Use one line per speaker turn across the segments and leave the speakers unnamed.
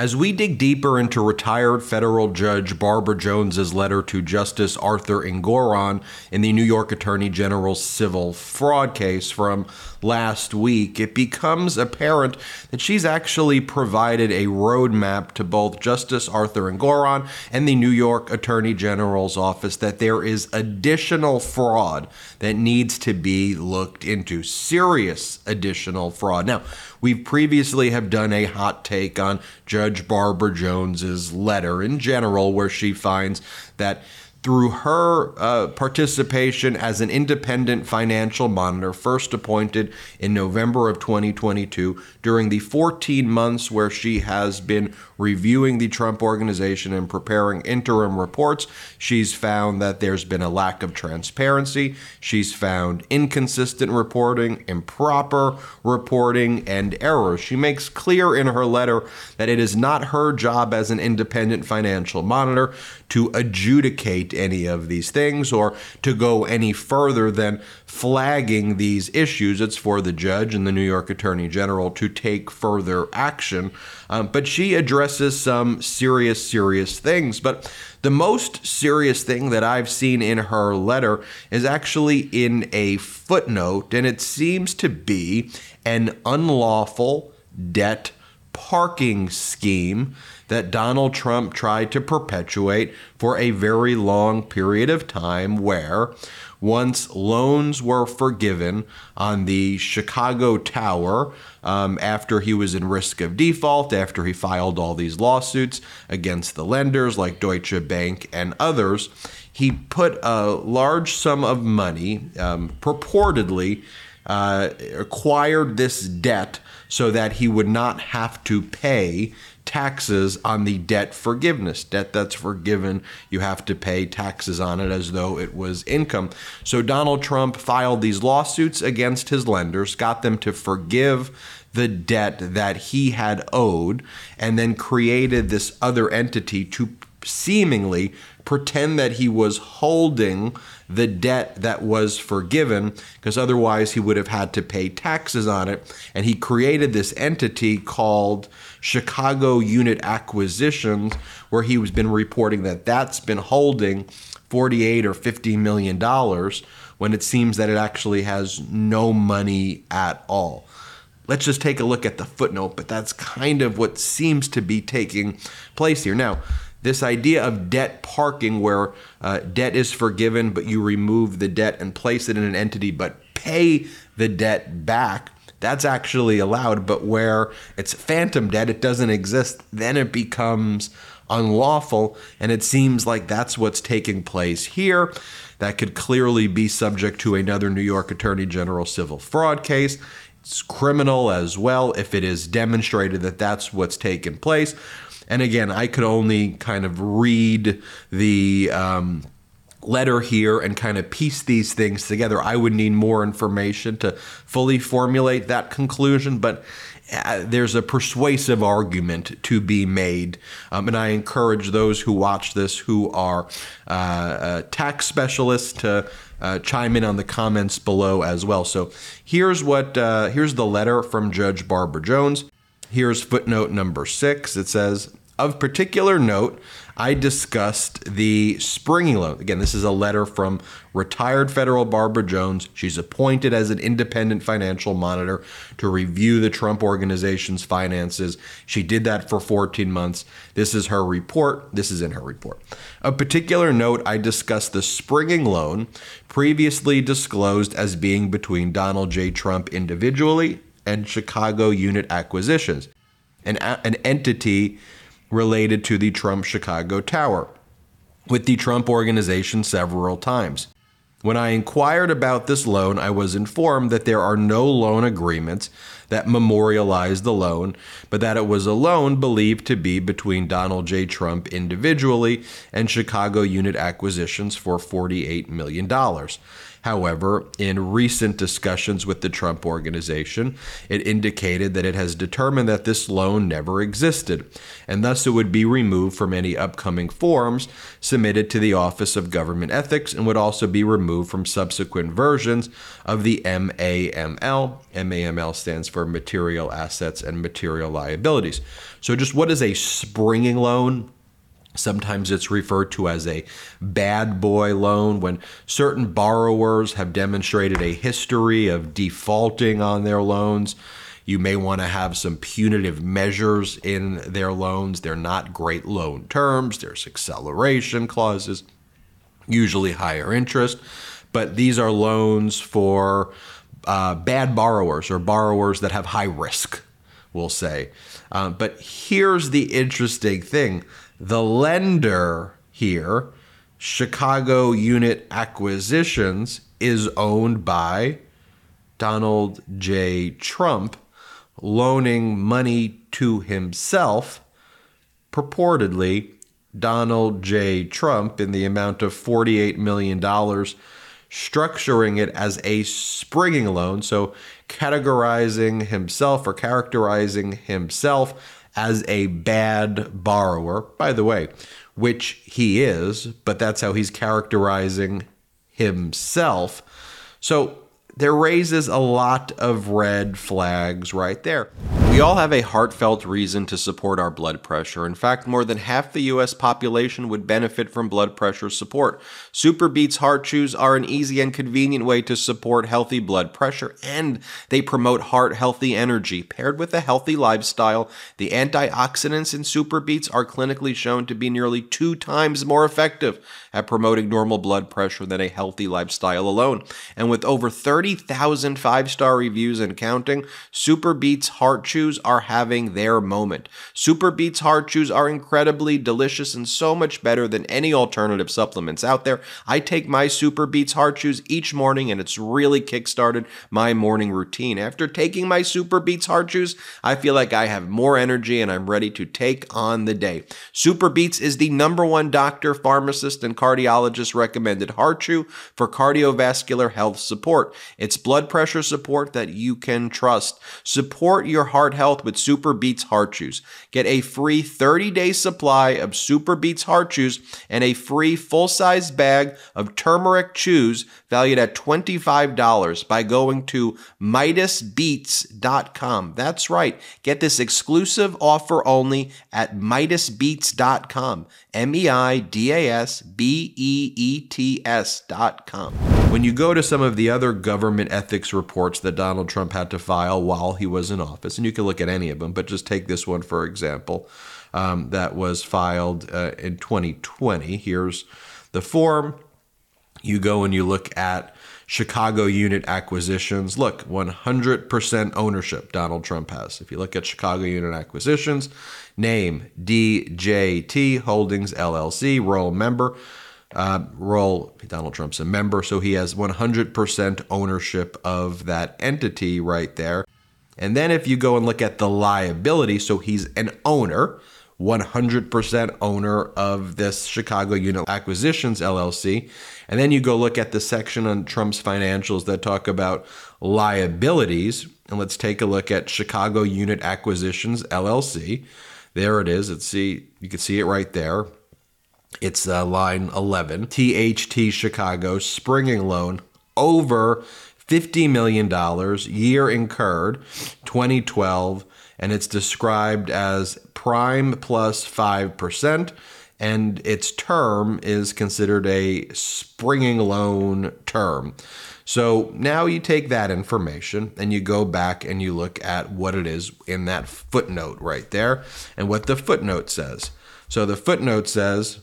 As we dig deeper into retired federal judge Barbara Jones's letter to Justice Arthur Engoron in the New York Attorney General's civil fraud case from last week, it becomes apparent that she's actually provided a roadmap to both Justice Arthur Engoron and the New York Attorney General's office that there is additional fraud that needs to be looked into, serious additional fraud. Now, we previously have done a hot take on Judge Barbara Jones's letter in general where she finds that through her uh, participation as an independent financial monitor, first appointed in November of 2022, during the 14 months where she has been reviewing the Trump organization and preparing interim reports, she's found that there's been a lack of transparency. She's found inconsistent reporting, improper reporting, and errors. She makes clear in her letter that it is not her job as an independent financial monitor to adjudicate any of these things or to go any further than flagging these issues. It's for the judge and the New York Attorney General to take further action. Um, but she addresses some serious, serious things. But the most serious thing that I've seen in her letter is actually in a footnote, and it seems to be an unlawful debt parking scheme that Donald Trump tried to perpetuate for a very long period of time, where once loans were forgiven on the Chicago Tower um, after he was in risk of default, after he filed all these lawsuits against the lenders like Deutsche Bank and others, he put a large sum of money, um, purportedly, uh, acquired this debt so that he would not have to pay taxes on the debt forgiveness. Debt that's forgiven, you have to pay taxes on it as though it was income. So Donald Trump filed these lawsuits against his lenders, got them to forgive the debt that he had owed, and then created this other entity to seemingly pretend that he was holding the debt that was forgiven because otherwise he would have had to pay taxes on it and he created this entity called Chicago Unit Acquisitions where he was been reporting that that's been holding 48 or 50 million dollars when it seems that it actually has no money at all. Let's just take a look at the footnote, but that's kind of what seems to be taking place here. Now, this idea of debt parking, where uh, debt is forgiven, but you remove the debt and place it in an entity, but pay the debt back, that's actually allowed. But where it's phantom debt, it doesn't exist, then it becomes unlawful. And it seems like that's what's taking place here. That could clearly be subject to another New York Attorney General civil fraud case. It's criminal as well if it is demonstrated that that's what's taken place. And again, I could only kind of read the um, letter here and kind of piece these things together. I would need more information to fully formulate that conclusion, but uh, there's a persuasive argument to be made. Um, and I encourage those who watch this who are uh, uh, tax specialists to. Uh, chime in on the comments below as well. So here's what uh, here's the letter from Judge Barbara Jones. Here's footnote number six. It says, of particular note, I discussed the springing loan. Again, this is a letter from retired federal Barbara Jones. She's appointed as an independent financial monitor to review the Trump organization's finances. She did that for 14 months. This is her report. This is in her report. Of particular note, I discussed the springing loan previously disclosed as being between Donald J. Trump individually and Chicago Unit Acquisitions, an, an entity related to the Trump Chicago Tower with the Trump organization several times. When I inquired about this loan, I was informed that there are no loan agreements that memorialized the loan, but that it was a loan believed to be between Donald J. Trump individually and Chicago Unit Acquisitions for $48 million. However, in recent discussions with the Trump organization, it indicated that it has determined that this loan never existed, and thus it would be removed from any upcoming forms submitted to the Office of Government Ethics and would also be removed from subsequent versions of the MAML. MAML stands for Material Assets and Material Liabilities. So, just what is a springing loan? Sometimes it's referred to as a bad boy loan when certain borrowers have demonstrated a history of defaulting on their loans. You may want to have some punitive measures in their loans. They're not great loan terms, there's acceleration clauses, usually higher interest, but these are loans for uh, bad borrowers or borrowers that have high risk, we'll say. Uh, but here's the interesting thing the lender here, Chicago Unit Acquisitions, is owned by Donald J. Trump, loaning money to himself, purportedly Donald J. Trump, in the amount of $48 million, structuring it as a springing loan. So, categorizing himself or characterizing himself as a bad borrower, by the way, which he is, but that's how he's characterizing himself. So there raises a lot of red flags right there. We all have a heartfelt reason to support our blood pressure. In fact, more than half the US population would benefit from blood pressure support. Super Beets Heart Chews are an easy and convenient way to support healthy blood pressure, and they promote heart healthy energy. Paired with a healthy lifestyle, the antioxidants in Super Beets are clinically shown to be nearly two times more effective at promoting normal blood pressure than a healthy lifestyle alone. And with over 30,000 five star reviews and counting, Super Beets Heart Chews are having their moment. Super Beets Heart Chews are incredibly delicious and so much better than any alternative supplements out there. I take my Super Beets Heart Chews each morning and it's really kickstarted my morning routine. After taking my Super Beets Heart Chews, I feel like I have more energy and I'm ready to take on the day. Super Beets is the number one doctor, pharmacist, and cardiologist recommended heart chew for cardiovascular health support. It's blood pressure support that you can trust. Support your heart health with Super Beets Heart Chews. Get a free 30 day supply of Super Beets Heart Chews and a free full size bag of turmeric chews valued at $25 by going to MeidasBeets.com. That's right. Get this exclusive offer only at MeidasBeets.com. M E I D A S B E E T S.com. When you go to some of the other government ethics reports that Donald Trump had to file while he was in office, and you can look at any of them, but just take this one for example, um, that was filed uh, in 2020. Here's the form. You go and you look at Chicago unit acquisitions. Look, 100% ownership Donald Trump has. If you look at Chicago unit acquisitions, name DJT Holdings LLC, role member. Uh, role Donald Trump's a member, so he has 100% ownership of that entity right there. And then if you go and look at the liability, so he's an owner, 100% owner of this Chicago Unit Acquisitions LLC. And then you go look at the section on Trump's financials that talk about liabilities. And let's take a look at Chicago Unit Acquisitions LLC. There it is. Let's see, you can see it right there. It's uh, line 11. THT Chicago springing loan over $50 million, year incurred 2012, and it's described as prime plus 5%, and its term is considered a springing loan term. So now you take that information and you go back and you look at what it is in that footnote right there and what the footnote says. So the footnote says,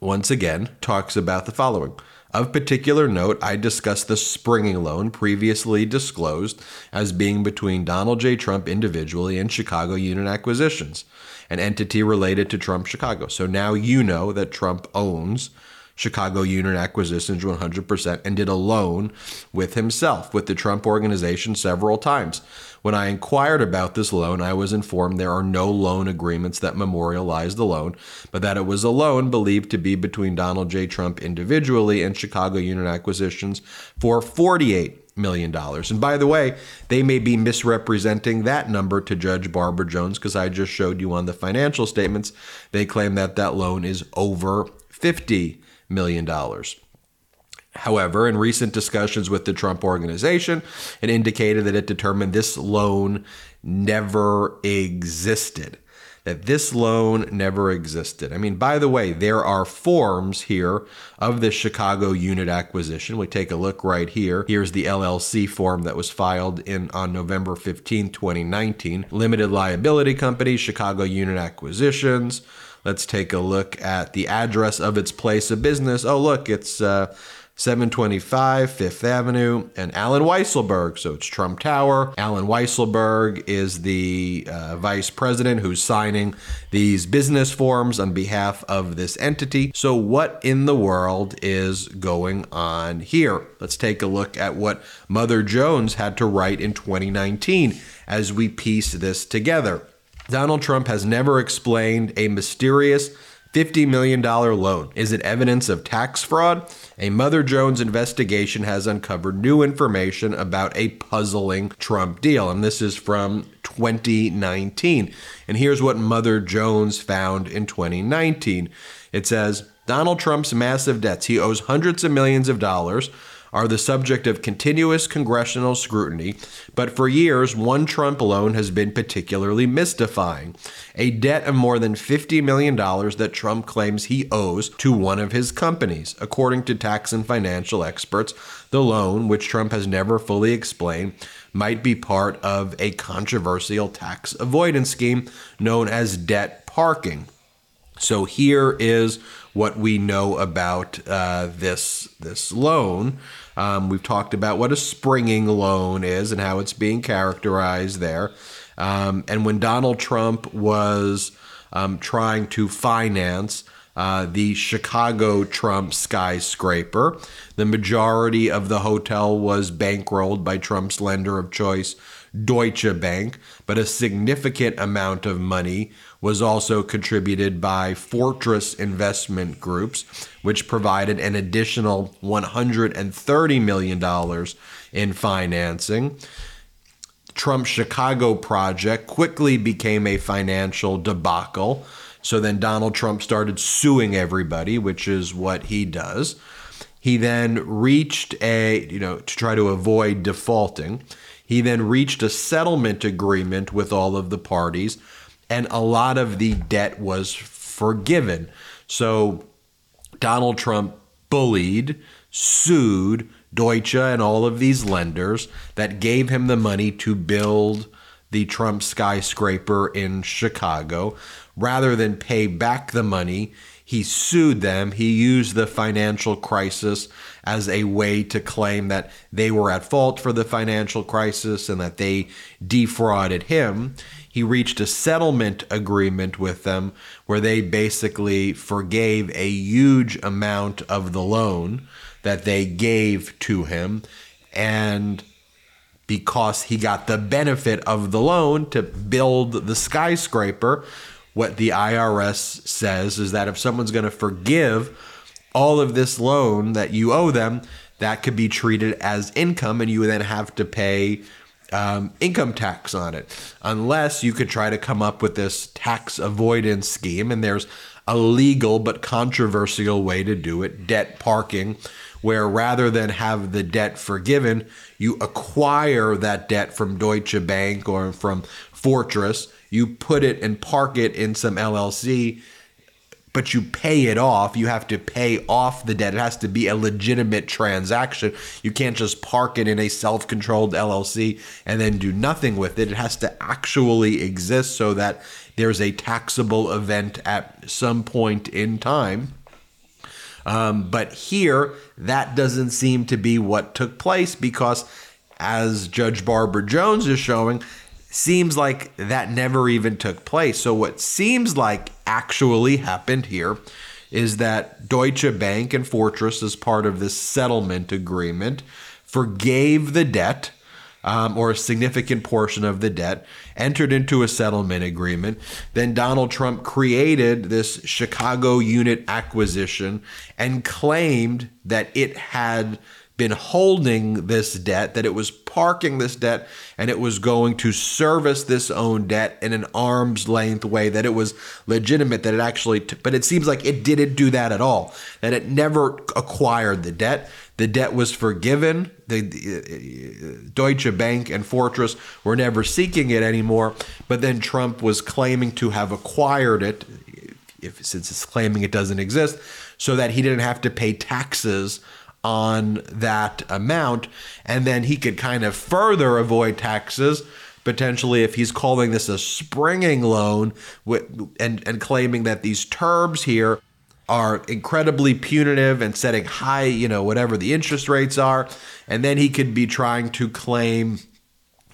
once again, talks about the following. Of particular note, I discussed the springing loan previously disclosed as being between Donald J. Trump individually and Chicago Unit Acquisitions, an entity related to Trump Chicago. So now you know that Trump owns Chicago Unit Acquisitions 100% and did a loan with himself with the Trump organization several times. When I inquired about this loan, I was informed there are no loan agreements that memorialize the loan, but that it was a loan believed to be between Donald J. Trump individually and Chicago Unit Acquisitions for 48 million dollars. And by the way, they may be misrepresenting that number to Judge Barbara Jones because I just showed you on the financial statements they claim that that loan is over 50 million dollars. However, in recent discussions with the Trump organization, it indicated that it determined this loan never existed that this loan never existed. I mean, by the way, there are forms here of the Chicago unit acquisition. We take a look right here. Here's the LLC form that was filed in on November 15, 2019. Limited liability company, Chicago Unit Acquisitions. Let's take a look at the address of its place of business. Oh, look, it's uh, 725 Fifth Avenue, and Allen Weisselberg. So it's Trump Tower. Allen Weisselberg is the uh, vice president who's signing these business forms on behalf of this entity. So, what in the world is going on here? Let's take a look at what Mother Jones had to write in 2019 as we piece this together. Donald Trump has never explained a mysterious $50 million loan. Is it evidence of tax fraud? A Mother Jones investigation has uncovered new information about a puzzling Trump deal. And this is from 2019. And here's what Mother Jones found in 2019 it says Donald Trump's massive debts, he owes hundreds of millions of dollars are the subject of continuous congressional scrutiny, but for years, one Trump loan has been particularly mystifying a debt of more than $50 million that Trump claims he owes to one of his companies. According to tax and financial experts, the loan, which Trump has never fully explained, might be part of a controversial tax avoidance scheme known as debt parking. So here is what we know about uh, this this loan. Um, we've talked about what a springing loan is and how it's being characterized there. Um, and when Donald Trump was um, trying to finance uh, the Chicago Trump skyscraper, the majority of the hotel was bankrolled by Trump's lender of choice, Deutsche Bank, but a significant amount of money was also contributed by Fortress Investment Groups, which provided an additional $130 million in financing. Trump's Chicago project quickly became a financial debacle. So then Donald Trump started suing everybody, which is what he does. He then reached a, you know, to try to avoid defaulting. He then reached a settlement agreement with all of the parties, and a lot of the debt was forgiven. So Donald Trump bullied, sued Deutsche and all of these lenders that gave him the money to build the Trump skyscraper in Chicago. Rather than pay back the money, he sued them. He used the financial crisis as a way to claim that they were at fault for the financial crisis and that they defrauded him. He reached a settlement agreement with them where they basically forgave a huge amount of the loan that they gave to him. And because he got the benefit of the loan to build the skyscraper, what the IRS says is that if someone's going to forgive all of this loan that you owe them, that could be treated as income and you would then have to pay um, income tax on it. Unless you could try to come up with this tax avoidance scheme, and there's a legal but controversial way to do it debt parking, where rather than have the debt forgiven, you acquire that debt from Deutsche Bank or from Fortress you put it and park it in some LLC, but you pay it off. You have to pay off the debt. It has to be a legitimate transaction. You can't just park it in a self controlled LLC and then do nothing with it. It has to actually exist so that there's a taxable event at some point in time. Um, but here, that doesn't seem to be what took place because, as Judge Barbara Jones is showing, seems like that never even took place. So, what seems like actually happened here is that Deutsche Bank and Fortress, as part of this settlement agreement, forgave the debt. Um, or a significant portion of the debt, entered into a settlement agreement. Then Donald Trump created this Chicago unit acquisition and claimed that it had been holding this debt, that it was parking this debt, and it was going to service this own debt in an arm's length way, that it was legitimate, that it actually, t- but it seems like it didn't do that at all, that it never acquired the debt. The debt was forgiven. The, the uh, uh, Deutsche Bank and Fortress were never seeking it anymore, but then Trump was claiming to have acquired it, if since it's claiming it doesn't exist, so that he didn't have to pay taxes on that amount. And then he could kind of further avoid taxes potentially if he's calling this a springing loan and, and claiming that these terms here are incredibly punitive and setting high, you know, whatever the interest rates are. And then he could be trying to claim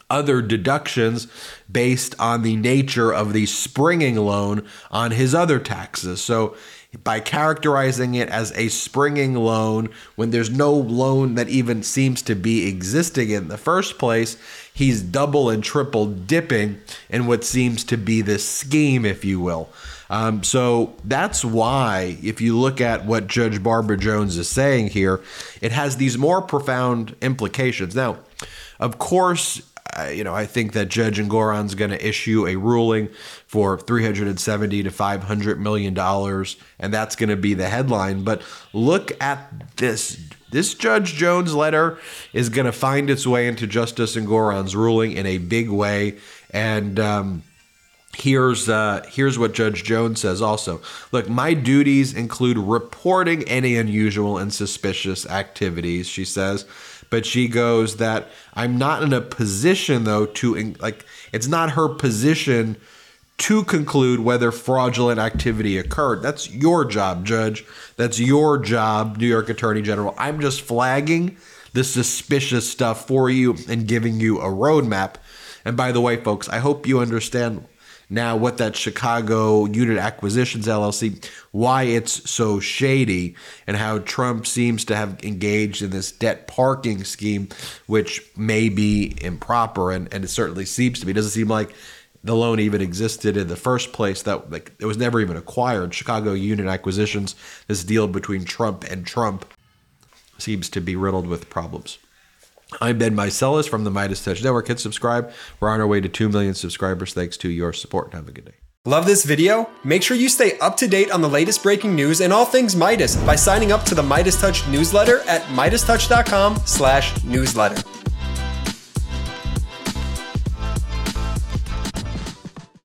other deductions based on the nature of the springing loan on his other taxes. So by characterizing it as a springing loan when there's no loan that even seems to be existing in the first place, he's double and triple dipping in what seems to be this scheme, if you will. Um, so that's why, if you look at what Judge Barbara Jones is saying here, it has these more profound implications. Now, of course, you know, I think that Judge Engoron's going to issue a ruling for 370 to 500 million dollars, and that's going to be the headline. But look at this. This Judge Jones letter is going to find its way into Justice Engoron's ruling in a big way, and um, Here's uh, here's what Judge Jones says also. Look, my duties include reporting any unusual and suspicious activities, she says but she goes that I'm not in a position though to like it's not her position to conclude whether fraudulent activity occurred. That's your job, judge. That's your job, New York Attorney General. I'm just flagging the suspicious stuff for you and giving you a roadmap. And by the way, folks, I hope you understand now what that Chicago Unit Acquisitions LLC, why it's so shady, and how Trump seems to have engaged in this debt parking scheme, which may be improper, and, and it certainly seems to be. It doesn't seem like the loan even existed in the first place. That like it was never even acquired. Chicago Unit Acquisitions, this deal between Trump and Trump, seems to be riddled with problems. I'm Ben Meiselas from the MeidasTouch Network. Hit subscribe. We're on our way to 2 million subscribers thanks to your support. Have a good day.
Love this video? Make sure you stay up to date on the latest breaking news and all things Meidas by signing up to the MeidasTouch newsletter at meidastouch.com slash newsletter.